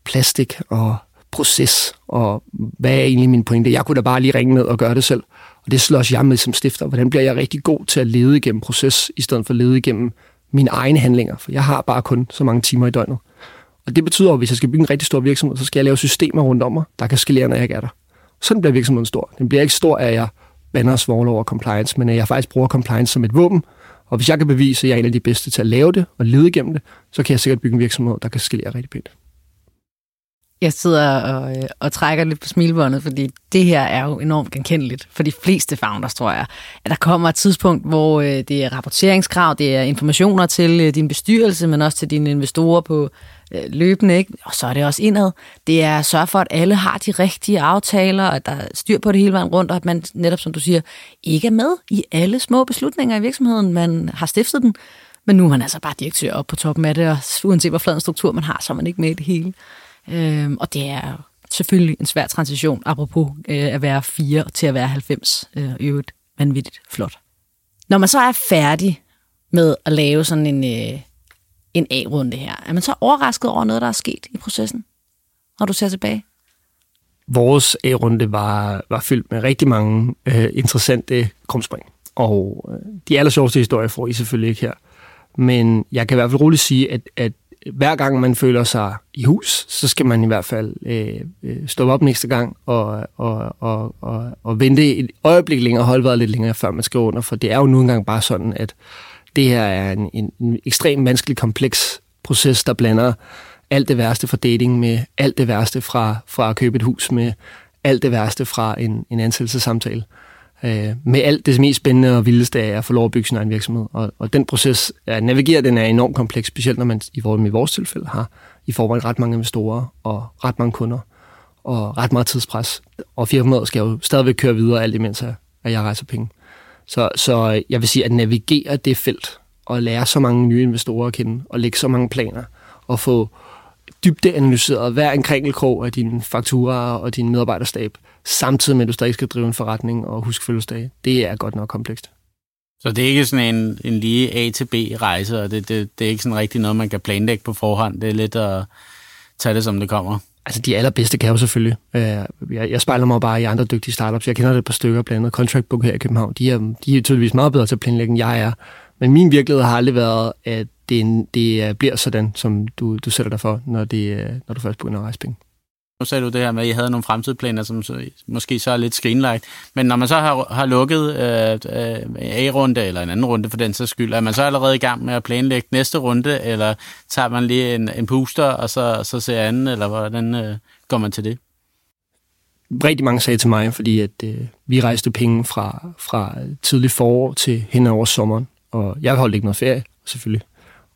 plastik og proces, og hvad er egentlig min pointe? Jeg kunne da bare lige ringe ned og gøre det selv. Og det slås jeg med som stifter. Hvordan bliver jeg rigtig god til at lede igennem proces, i stedet for at lede igennem mine egne handlinger, for jeg har bare kun så mange timer i døgnet. Og det betyder, at hvis jeg skal bygge en rigtig stor virksomhed, så skal jeg lave systemer rundt om mig, der kan skalere, når jeg ikke er der. Sådan bliver virksomheden stor. Den bliver ikke stor af, at jeg banner og svogler over compliance, men at jeg faktisk bruger compliance som et våben, og hvis jeg kan bevise, at jeg er en af de bedste til at lave det og lede igennem det, så kan jeg sikkert bygge en virksomhed, der kan skalere rigtig pænt. Jeg sidder og, øh, og trækker lidt på smilbåndet, fordi det her er jo enormt genkendeligt for de fleste founders, tror jeg. At der kommer et tidspunkt, hvor øh, det er rapporteringskrav, det er informationer til øh, din bestyrelse, men også til dine investorer på øh, løbende, ikke? og så er det også indad. Det er at sørge for, at alle har de rigtige aftaler, at der er styr på det hele vejen rundt, og at man netop, som du siger, ikke er med i alle små beslutninger i virksomheden. Man har stiftet den, men nu er man altså bare direktør op på toppen af det, og uanset hvor flad en struktur man har, så er man ikke med i det hele. Øhm, og det er selvfølgelig en svær transition, apropos øh, at være 4 til at være 90. Øh, øvrigt vanvittigt flot. Når man så er færdig med at lave sådan en, øh, en A-runde her, er man så overrasket over noget, der er sket i processen, når du ser tilbage? Vores A-runde var, var fyldt med rigtig mange øh, interessante krumspring. Og øh, de allersjoveste historier får I selvfølgelig ikke her. Men jeg kan i hvert fald roligt sige, at, at hver gang man føler sig i hus, så skal man i hvert fald øh, øh stoppe op næste gang og, og, og, og, og vente et øjeblik længere og holde vejret lidt længere, før man skal under. For det er jo nu engang bare sådan, at det her er en, en, en ekstremt vanskelig, kompleks proces, der blander alt det værste fra dating med alt det værste fra, fra at købe et hus med alt det værste fra en, en ansættelsessamtale øh, med alt det mest spændende og vildeste af at få lov at bygge sin egen virksomhed. Og, og den proces at navigere, den er enormt kompleks, specielt når man i, vores, i vores tilfælde har i forvejen ret mange investorer og ret mange kunder og ret meget tidspres. Og firmaet skal jo stadigvæk køre videre alt imens, at jeg rejser penge. Så, så jeg vil sige, at navigere det felt og lære så mange nye investorer at kende og lægge så mange planer og få dybde analyseret hver en krænkelkrog af dine fakturer og din medarbejderstab, samtidig med, at du stadig skal drive en forretning og huske fødselsdage. Det er godt nok komplekst. Så det er ikke sådan en, en lige A til B-rejse, og det, det, det er ikke sådan rigtig noget, man kan planlægge på forhånd. Det er lidt at tage det, som det kommer. Altså, de allerbedste kan jo selvfølgelig. Øh, jeg, jeg spejler mig bare i andre dygtige startups. Jeg kender det et par stykker, blandt andet Contract Book her i København. De er, de er tydeligvis meget bedre til at planlægge, end jeg er. Men min virkelighed har aldrig været, at det, det bliver sådan, som du, du sætter dig for, når, det, når du først begynder at rejse penge. Nu sagde du det her med, at I havde nogle fremtidsplaner, som så, måske så er lidt skrinlagt. Men når man så har, har lukket øh, øh, A-runde, eller en anden runde for den så skyld, er man så allerede i gang med at planlægge næste runde, eller tager man lige en, en booster, og så, så ser anden, eller hvordan øh, går man til det? Rigtig mange sagde til mig, fordi at øh, vi rejste penge fra, fra tidlig forår til hen over sommeren, og jeg holdt ikke noget ferie, selvfølgelig.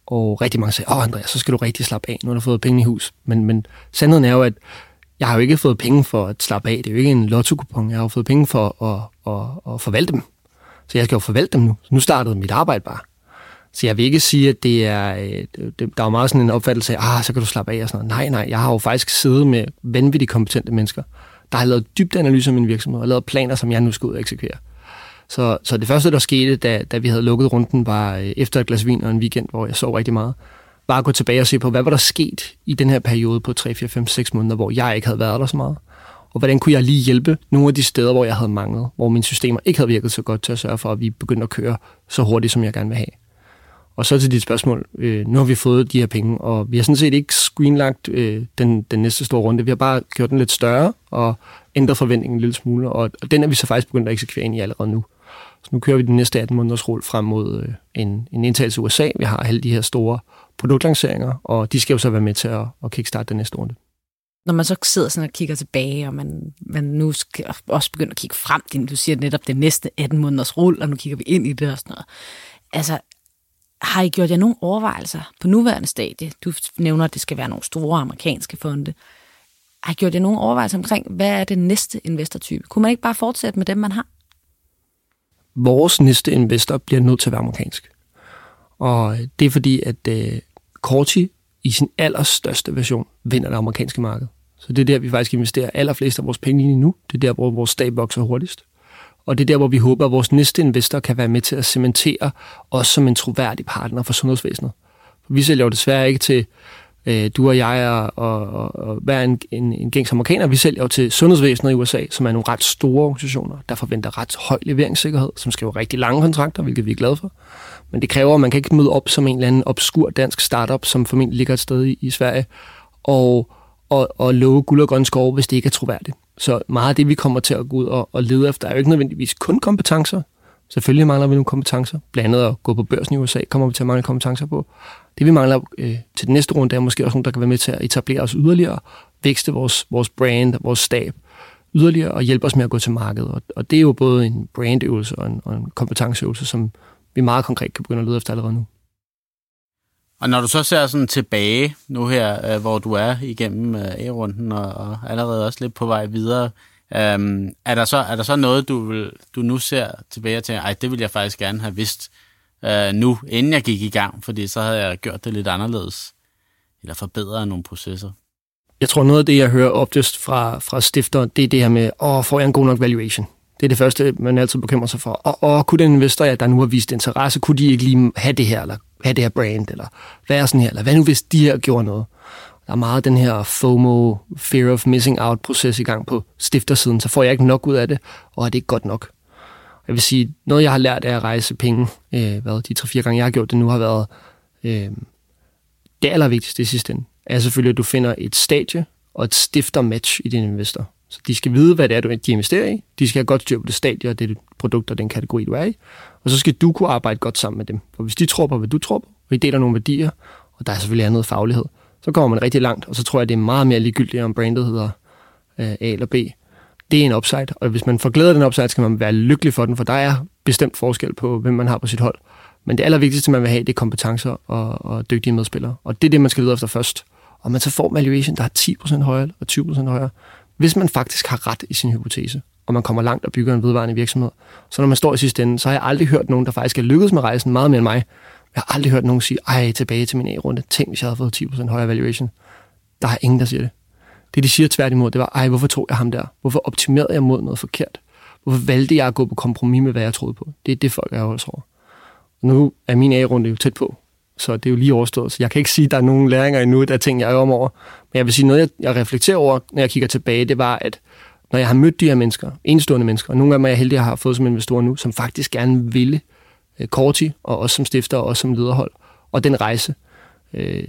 Og rigtig mange sagde, åh Andreas, så skal du rigtig slappe af, nu har du fået penge i hus. Men, men sandheden er jo, at jeg har jo ikke fået penge for at slappe af. Det er jo ikke en lotto Jeg har jo fået penge for at, at, at forvalte dem. Så jeg skal jo forvalte dem nu. Så nu startede mit arbejde bare. Så jeg vil ikke sige, at det er... Øh, det, der er meget sådan en opfattelse af, ah, så kan du slappe af og sådan noget. Nej, nej, jeg har jo faktisk siddet med vanvittigt kompetente mennesker, der har lavet dybt analyser af min virksomhed og lavet planer, som jeg nu skal ud og eksekvere. Så, så det første, der skete, da, da vi havde lukket runden, var øh, efter et glas vin og en weekend, hvor jeg sov rigtig meget, var at gå tilbage og se på, hvad var der sket i den her periode på 3, 4, 5, 6 måneder, hvor jeg ikke havde været der så meget. Og hvordan kunne jeg lige hjælpe nogle af de steder, hvor jeg havde manglet, hvor mine systemer ikke havde virket så godt til at sørge for, at vi begyndte at køre så hurtigt, som jeg gerne vil have. Og så til dit spørgsmål. Øh, nu har vi fået de her penge, og vi har sådan set ikke screenlagt øh, den, den næste store runde. Vi har bare gjort den lidt større og ændret forventningen en lille smule, og, og den er vi så faktisk begyndt at eksekvere ind i allerede nu. Så nu kører vi den næste 18 måneders rull frem mod øh, en, en indtagelse i USA. Vi har alle de her store produktlanceringer, og de skal jo så være med til at, at kickstarte den næste runde. Når man så sidder sådan og kigger tilbage, og man, man nu skal også begynde at kigge frem, du siger netop det næste 18 måneders rull, og nu kigger vi ind i det og sådan noget. Altså, har I gjort jer nogle overvejelser på nuværende stadie? Du nævner, at det skal være nogle store amerikanske fonde. Har I gjort jer nogle overvejelser omkring, hvad er det næste investortype? Kunne man ikke bare fortsætte med dem, man har? vores næste investor bliver nødt til at være amerikansk. Og det er fordi, at uh, Corti i sin allerstørste version vinder det amerikanske marked. Så det er der, vi faktisk investerer allerflest af vores penge i nu. Det er der, hvor vores stab vokser hurtigst. Og det er der, hvor vi håber, at vores næste investor kan være med til at cementere os som en troværdig partner for sundhedsvæsenet. For vi sælger jo desværre ikke til øh, du og jeg og, og, og, og hver en, en, en gængs amerikaner, vi sælger jo til sundhedsvæsenet i USA, som er nogle ret store organisationer, der forventer ret høj leveringssikkerhed, som skriver rigtig lange kontrakter, hvilket vi er glade for. Men det kræver, at man kan ikke møde op som en eller anden obskur dansk startup, som formentlig ligger et sted i, i Sverige, og, og, og love guld og grøn skov, hvis det ikke er troværdigt. Så meget af det, vi kommer til at gå ud og, og lede efter, er jo ikke nødvendigvis kun kompetencer. Selvfølgelig mangler vi nogle kompetencer. Blandt andet at gå på børsen i USA kommer vi til at mangle kompetencer på. Det vi mangler øh, til den næste runde er måske også nogen, der kan være med til at etablere os yderligere, vækste vores, vores brand, vores stab yderligere og hjælpe os med at gå til markedet. Og, og det er jo både en brandøvelse og en, og en kompetenceøvelse, som vi meget konkret kan begynde at lede efter allerede nu. Og når du så ser sådan tilbage nu her, øh, hvor du er igennem øh, A-runden og, og allerede også lidt på vej videre, øhm, er, der så, er der så noget, du, vil, du nu ser tilbage til, ej, det vil jeg faktisk gerne have vidst øh, nu, inden jeg gik i gang, fordi så havde jeg gjort det lidt anderledes, eller forbedret nogle processer? Jeg tror, noget af det, jeg hører oftest fra, fra stifter, det er det her med, åh, får jeg en god nok valuation? Det er det første, man altid bekymrer sig for. Og, og kunne den investor, ja, der nu har vist interesse, kunne de ikke lige have det her, eller have det her brand, eller være sådan her, eller hvad nu hvis de her gjorde noget? Der er meget den her FOMO, Fear of Missing Out-proces i gang på stiftersiden, så får jeg ikke nok ud af det, og er det ikke godt nok. Jeg vil sige, noget jeg har lært af at rejse penge, øh, hvad, de tre-fire gange jeg har gjort det nu, har været øh, det allervigtigste i sidste ende, er selvfølgelig, at du finder et stadie og et stifter-match i din investor. Så de skal vide, hvad det er, du de investerer i. De skal have godt styr på det stadie og det produkt og den kategori, du er i. Og så skal du kunne arbejde godt sammen med dem. For hvis de tror på, hvad du tror på, og I deler nogle værdier, og der er selvfølgelig andet faglighed, så kommer man rigtig langt, og så tror jeg, det er meget mere ligegyldigt, om brandet hedder øh, A eller B. Det er en upside, og hvis man får glæde af den upside, skal man være lykkelig for den, for der er bestemt forskel på, hvem man har på sit hold. Men det allervigtigste, man vil have, det er kompetencer og, og dygtige medspillere. Og det er det, man skal lede efter først. Og man så får valuation, der er 10% højere og 20% højere, hvis man faktisk har ret i sin hypotese, og man kommer langt og bygger en vedvarende virksomhed. Så når man står i sidste ende, så har jeg aldrig hørt nogen, der faktisk er lykkedes med rejsen meget mere end mig. Jeg har aldrig hørt nogen sige, ej, tilbage til min A-runde. Tænk, hvis jeg havde fået 10% højere valuation. Der er ingen, der siger det. Det, de siger tværtimod, det var, ej, hvorfor tog jeg ham der? Hvorfor optimerede jeg mod noget forkert? Hvorfor valgte jeg at gå på kompromis med, hvad jeg troede på? Det er det, folk er også over. Nu er min A-runde jo tæt på, så det er jo lige overstået. Så jeg kan ikke sige, at der er nogen læringer endnu, der er ting, jeg er om over. Men jeg vil sige, noget, jeg, jeg reflekterer over, når jeg kigger tilbage, det var, at når jeg har mødt de her mennesker, enestående mennesker, og nogle af dem er jeg heldig, at jeg har fået som investorer nu, som faktisk gerne ville øh, Korti, og også som stifter, og også som lederhold, og den rejse, øh,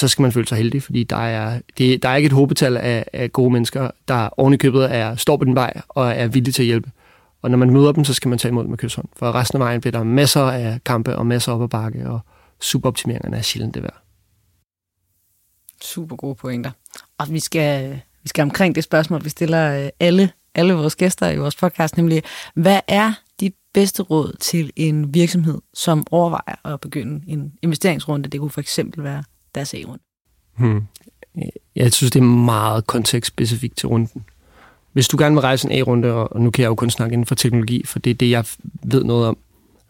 så skal man føle sig heldig, fordi der er, det, der er ikke et håbetal af, af gode mennesker, der oven i købet er, står på den vej og er villige til at hjælpe. Og når man møder dem, så skal man tage imod dem med kysshånd. For resten af vejen bliver der masser af kampe og masser op ad bakke, og superoptimeringerne er sjældent det værd. Super gode pointer. Og vi skal, vi skal omkring det spørgsmål, vi stiller øh, alle, alle vores gæster i vores podcast, nemlig, hvad er dit bedste råd til en virksomhed, som overvejer at begynde en investeringsrunde? Det kunne for eksempel være deres A-runde. Hmm. Jeg synes, det er meget kontekstspecifikt til runden. Hvis du gerne vil rejse en A-runde, og nu kan jeg jo kun snakke inden for teknologi, for det er det, jeg ved noget om,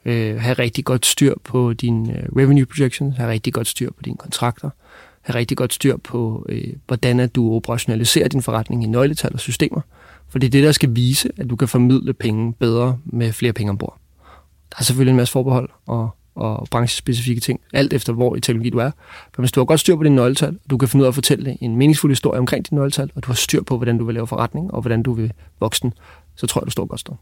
øh, have rigtig godt styr på din øh, revenue projections, have rigtig godt styr på dine kontrakter, have rigtig godt styr på, øh, hvordan at du operationaliserer din forretning i nøgletal og systemer. For det er det, der skal vise, at du kan formidle penge bedre med flere penge ombord. Der er selvfølgelig en masse forbehold og, og branchespecifikke ting, alt efter hvor i teknologi du er. Men hvis du har godt styr på dine nøgletal, du kan finde ud af at fortælle en meningsfuld historie omkring dine nøgletal, og du har styr på, hvordan du vil lave forretning, og hvordan du vil vokse den, så tror jeg, du står godt stå.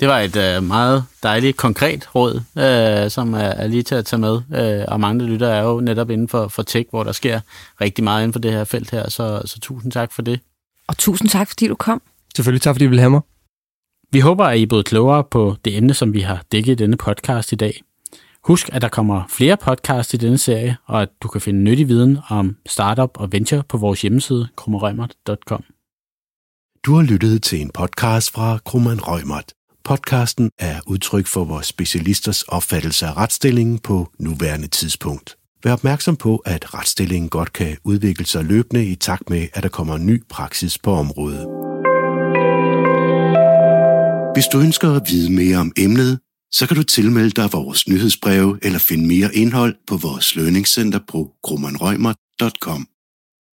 Det var et øh, meget dejligt, konkret råd, øh, som er, er lige til at tage med. Øh, og mange lytter er jo netop inden for, for tech, hvor der sker rigtig meget inden for det her felt her. Så, så tusind tak for det. Og tusind tak, fordi du kom. Selvfølgelig tak, fordi du ville have mig. Vi håber, at I er blevet klogere på det emne, som vi har dækket i denne podcast i dag. Husk, at der kommer flere podcasts i denne serie, og at du kan finde nyttig viden om startup og venture på vores hjemmeside, krummerøgmert.com. Du har lyttet til en podcast fra Krummeren Røgmert. Podcasten er udtryk for vores specialisters opfattelse af retsstillingen på nuværende tidspunkt. Vær opmærksom på, at retsstillingen godt kan udvikle sig løbende i takt med, at der kommer ny praksis på området. Hvis du ønsker at vide mere om emnet, så kan du tilmelde dig vores nyhedsbreve eller finde mere indhold på vores lønningscenter på grummanrøgmer.com.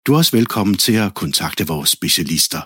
Du er også velkommen til at kontakte vores specialister.